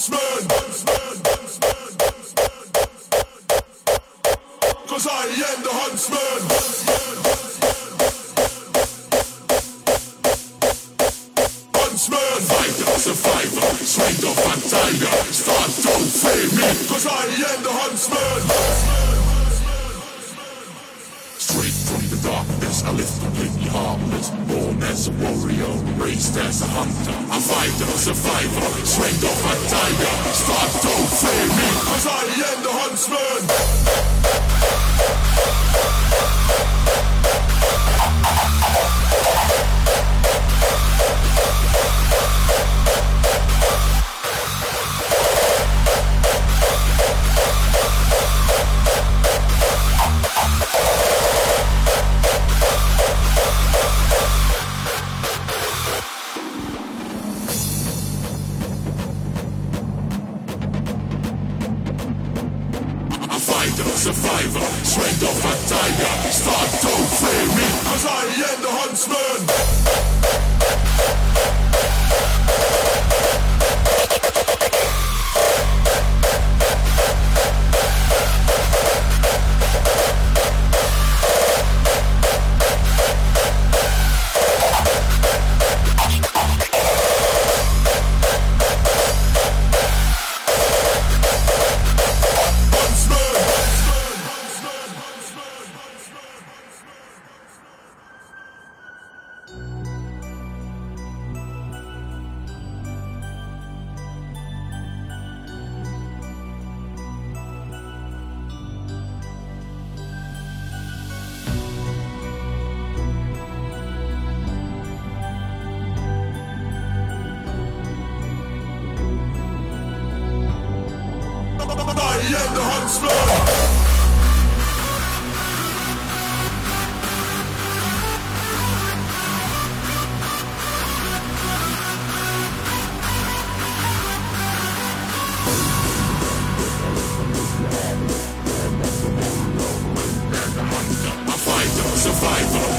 huntsman. Cause I am the huntsman.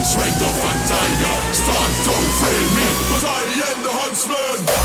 Straight the one tiger, start to free me, cause I am the huntsman.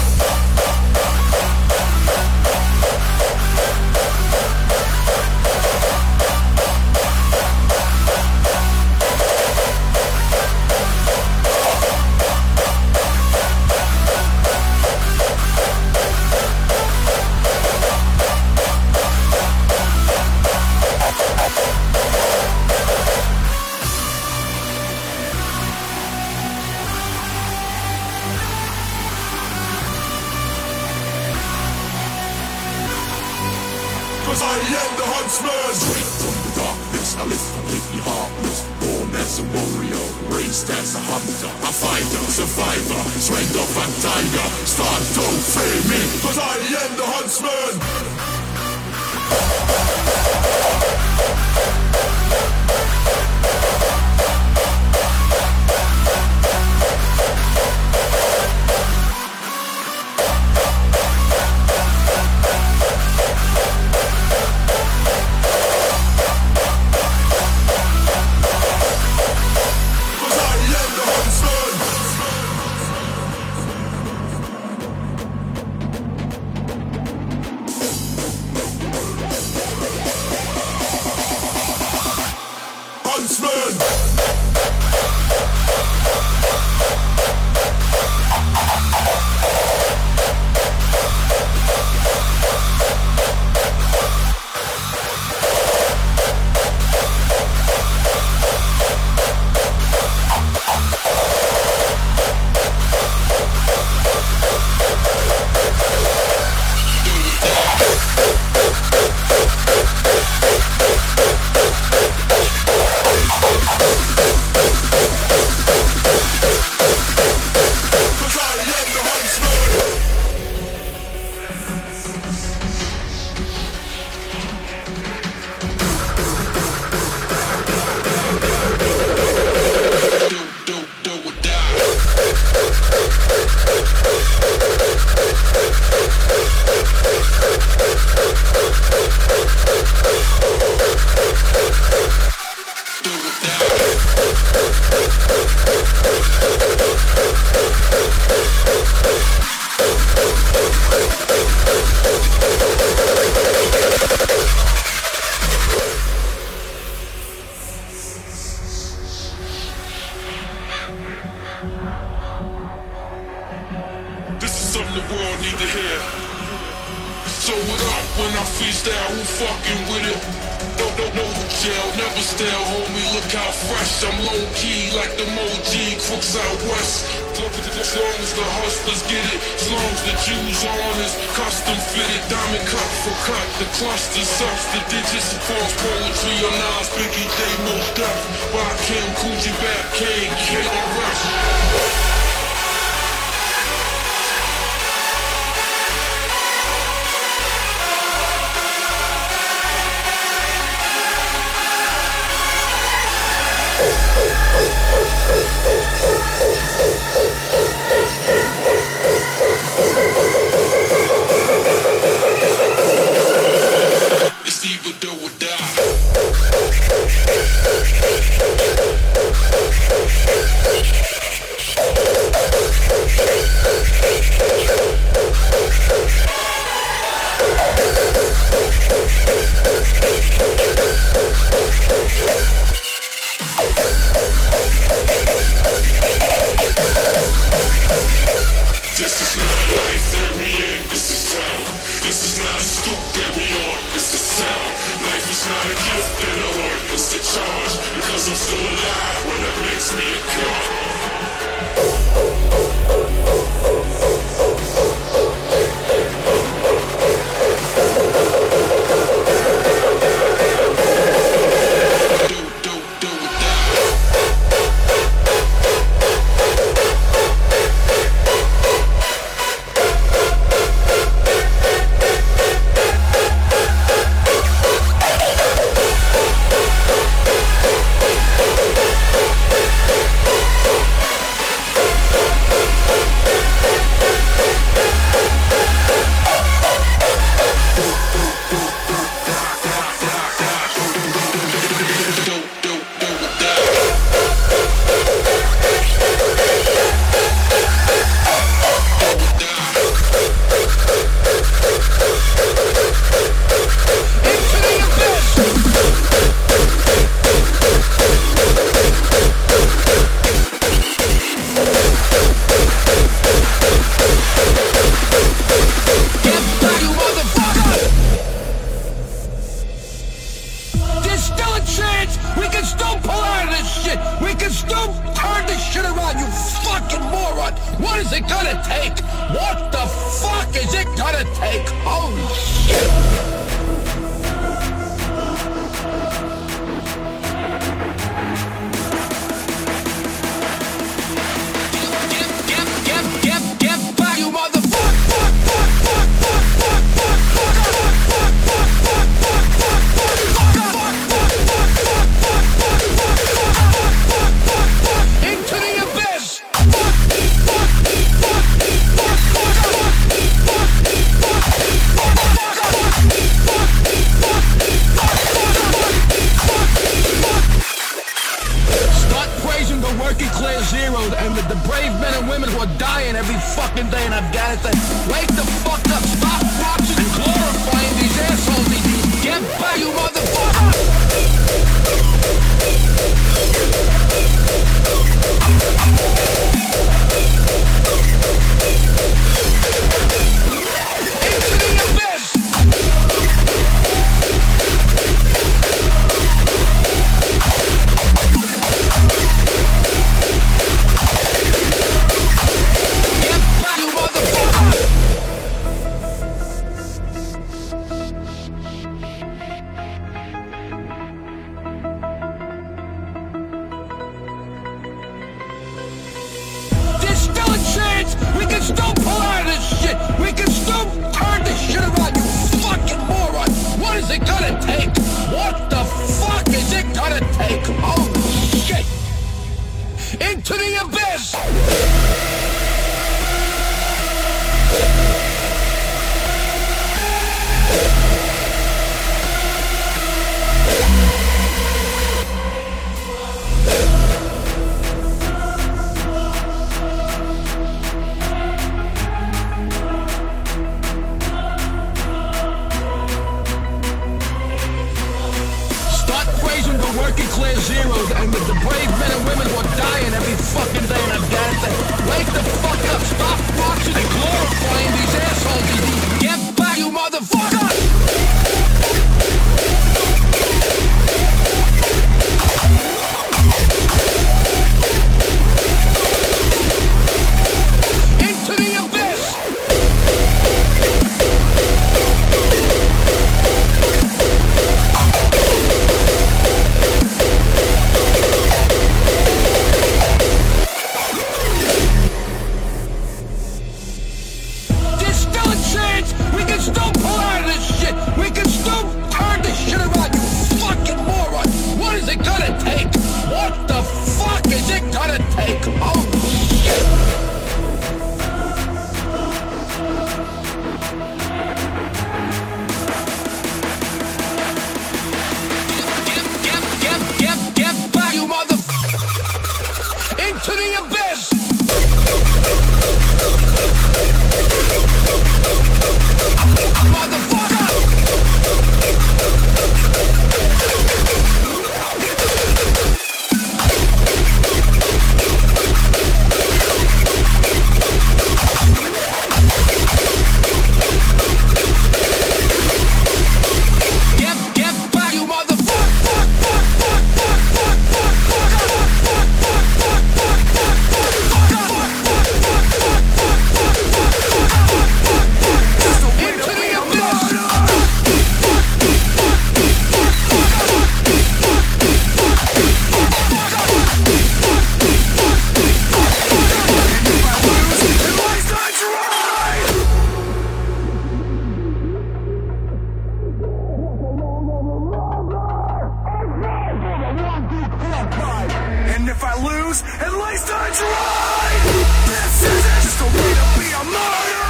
if I lose, at least I tried. This isn't just a way to be a martyr.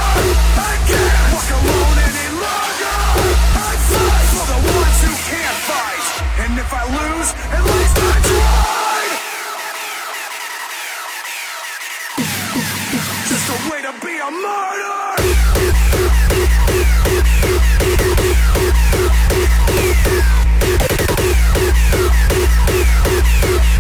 I can't walk alone any longer. I fight for the ones who can't fight. And if I lose, at least I tried. Just a way to be a martyr. Thank.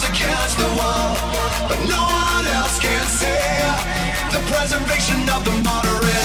goes against the wall, but no one else can see the preservation of the moderate.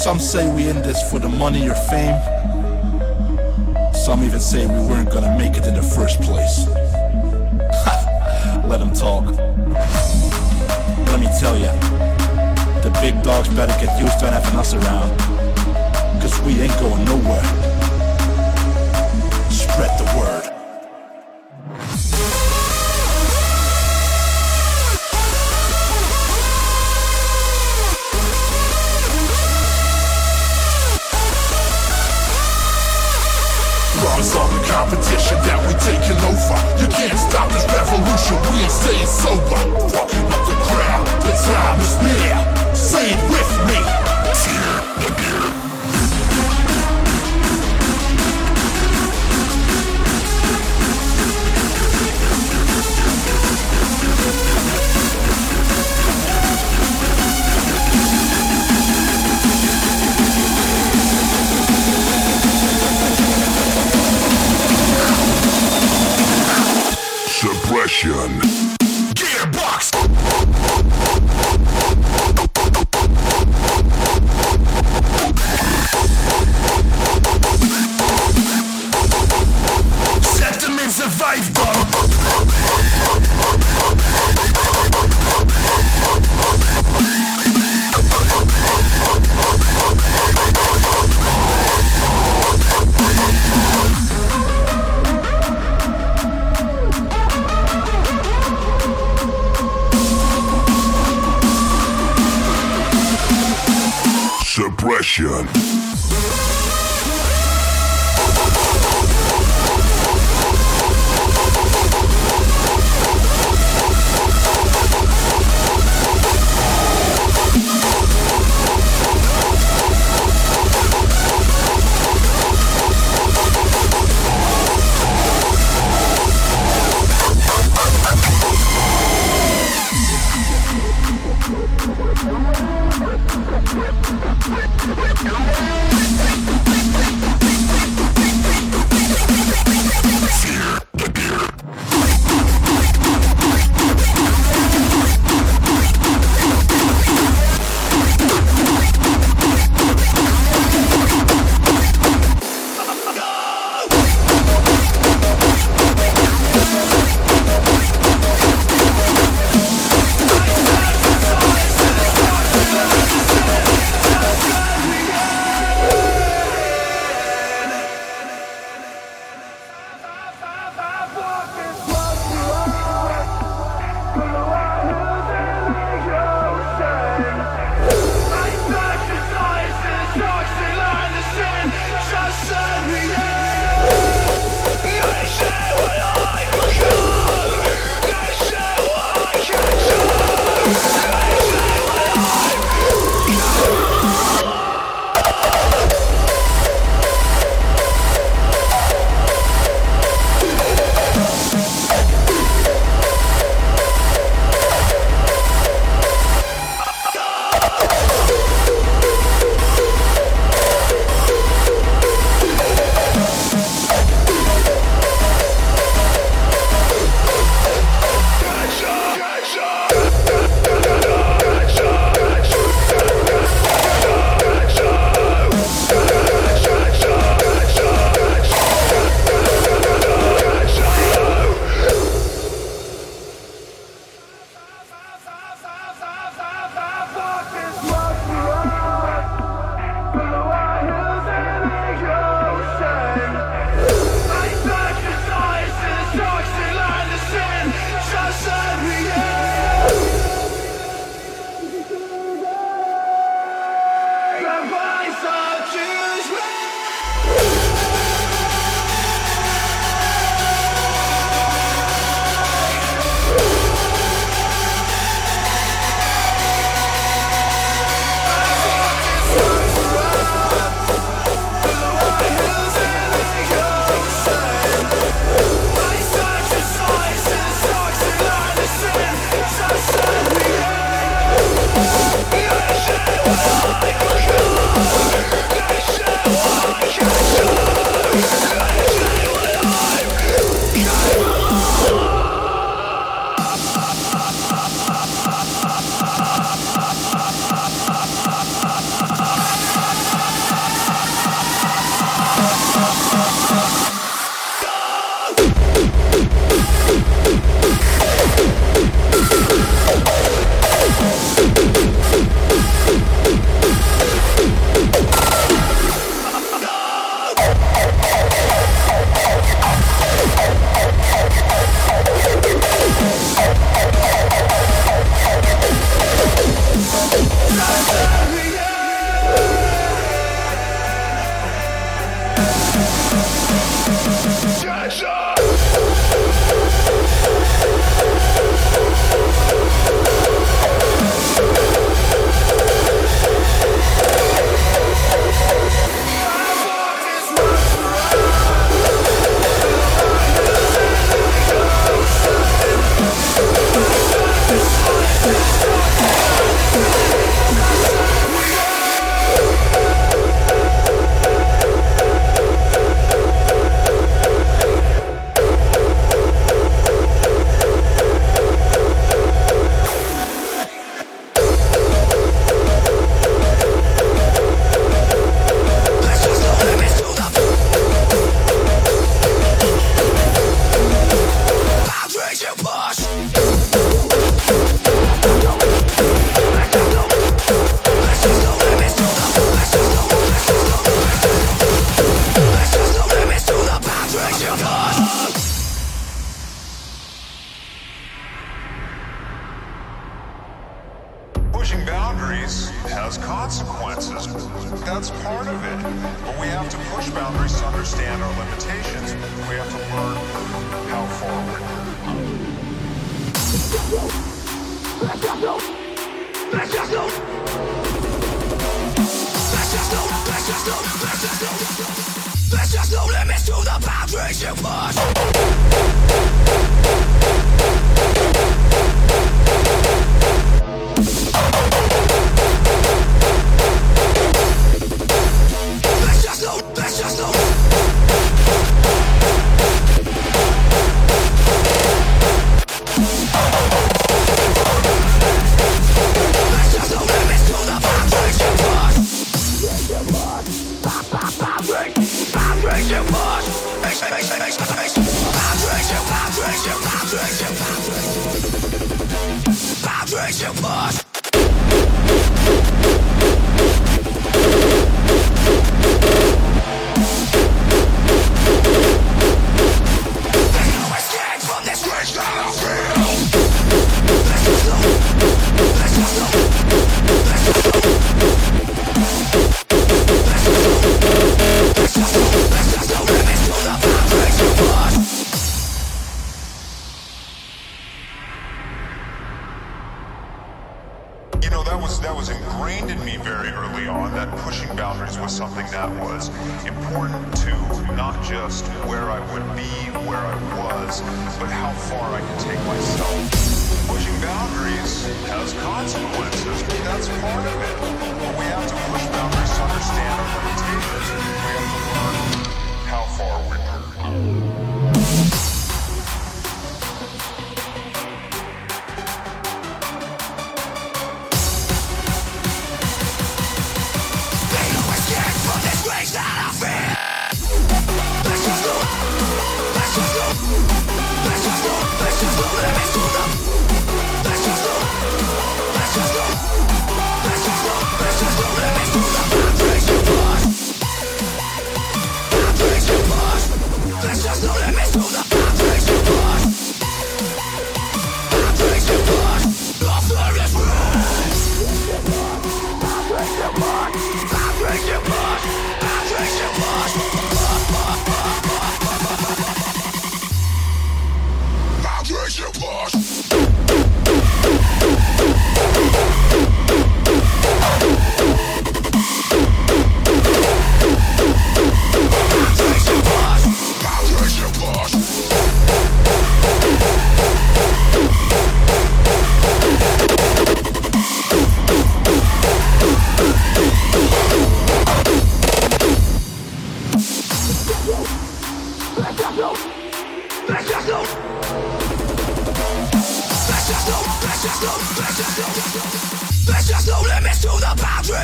Some say we in this for the money or fame. Some even say we weren't gonna make it in the first place. Let them talk. Let me tell ya, the big dogs better get used to having us around. Cause we ain't going nowhere. Can't stop this revolution, we ain't staying sober. Walking up the crowd, the time is near. Say it with me. Suppression.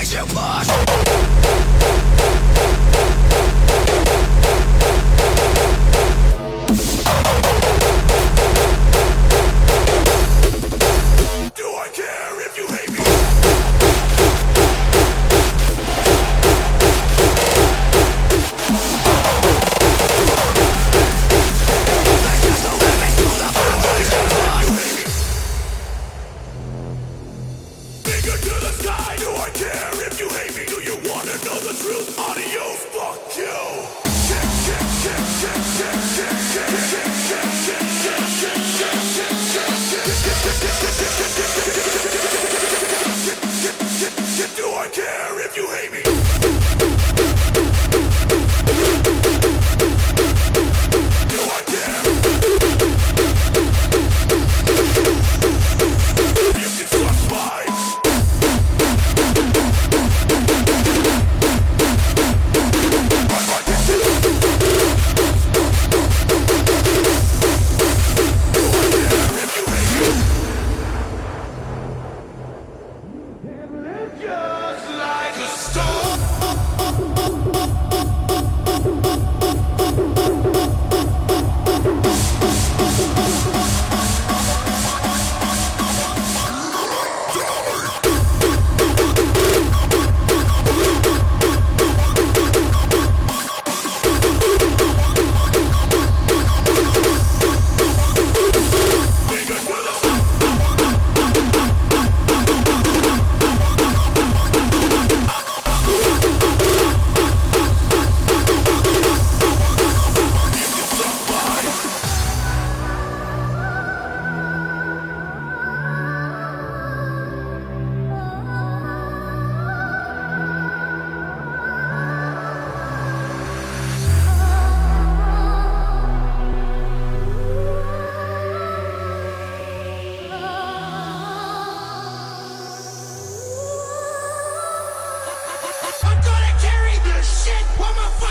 Too must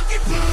fucking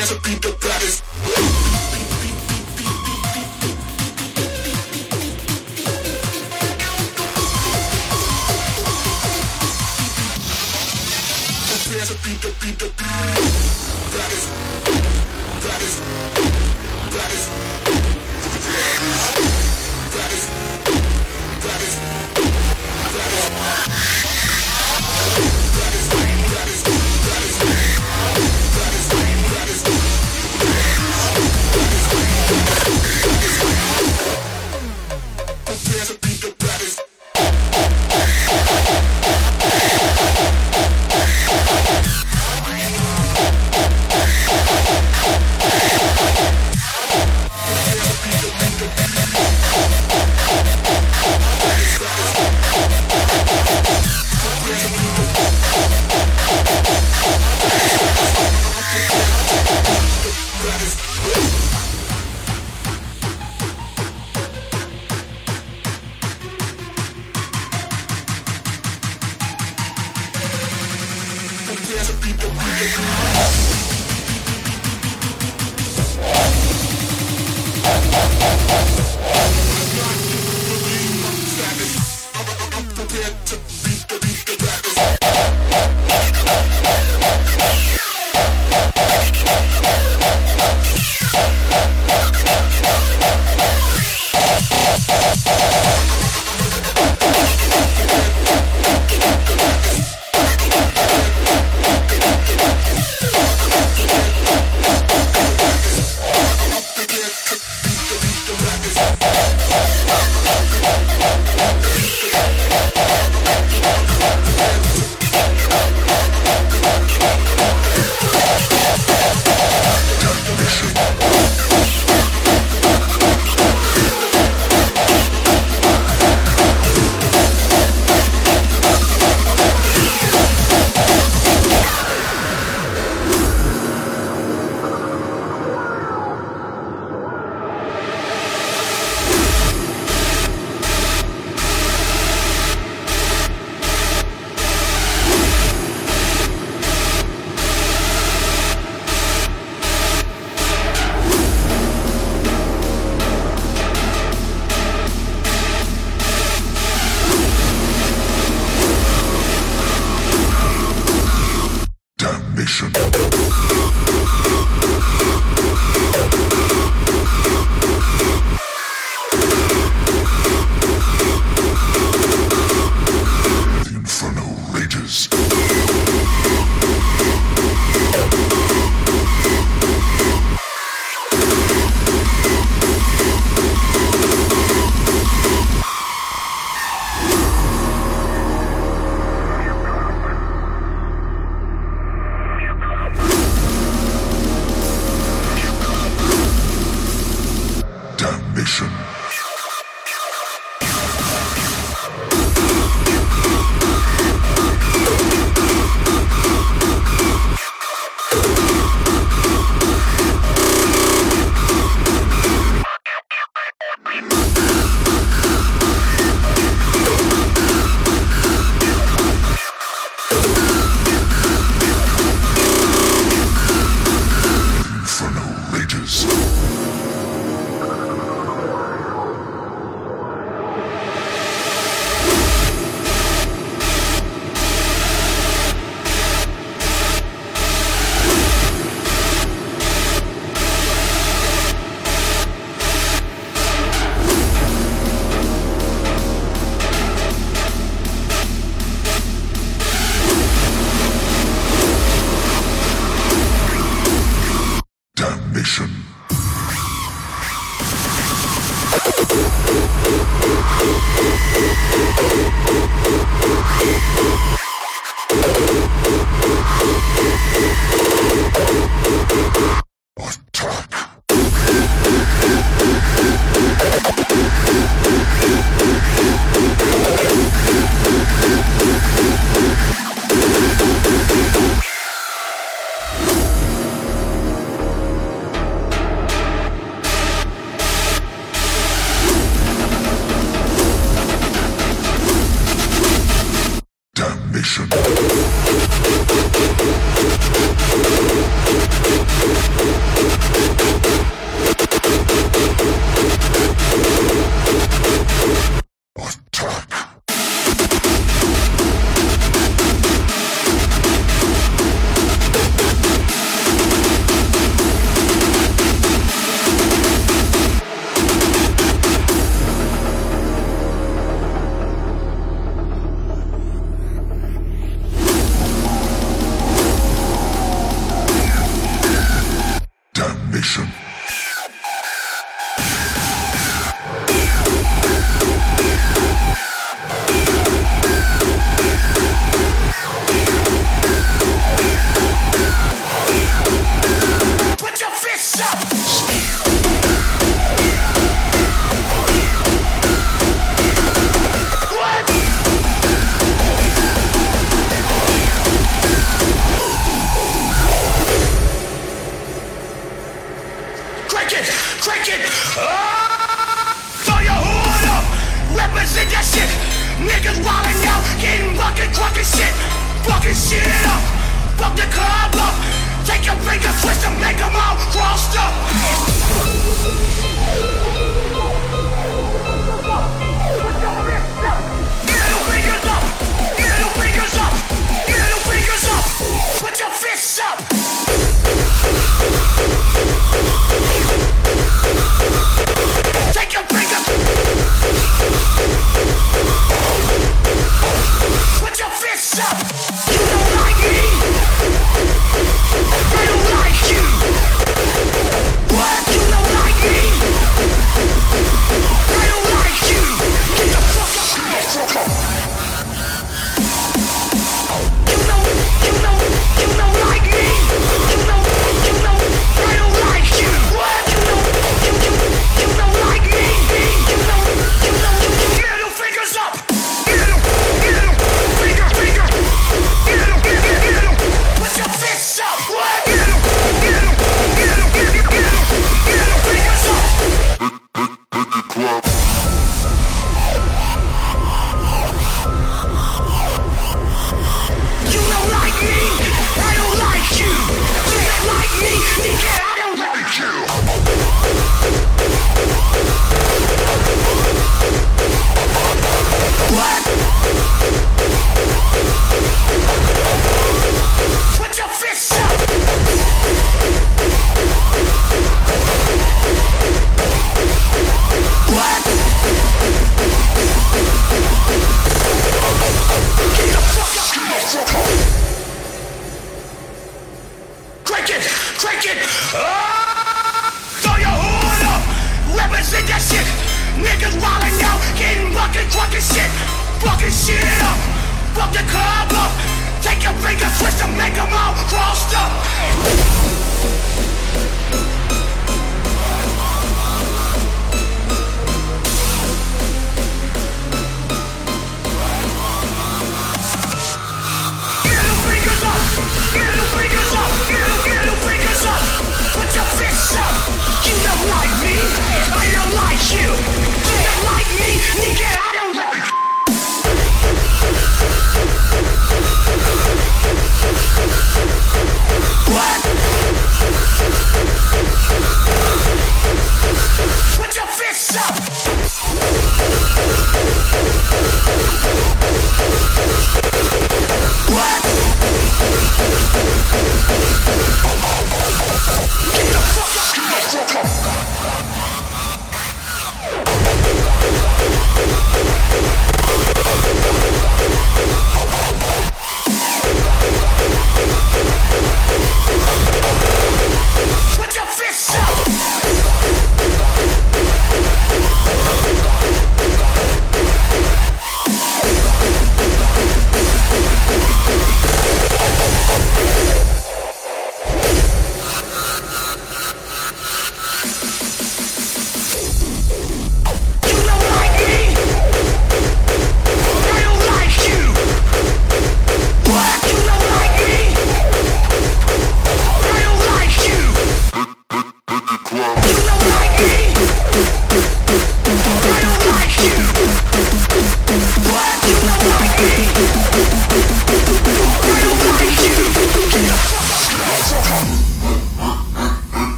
dance with people the Dance. That is. That is. That is. That is. That is. That is.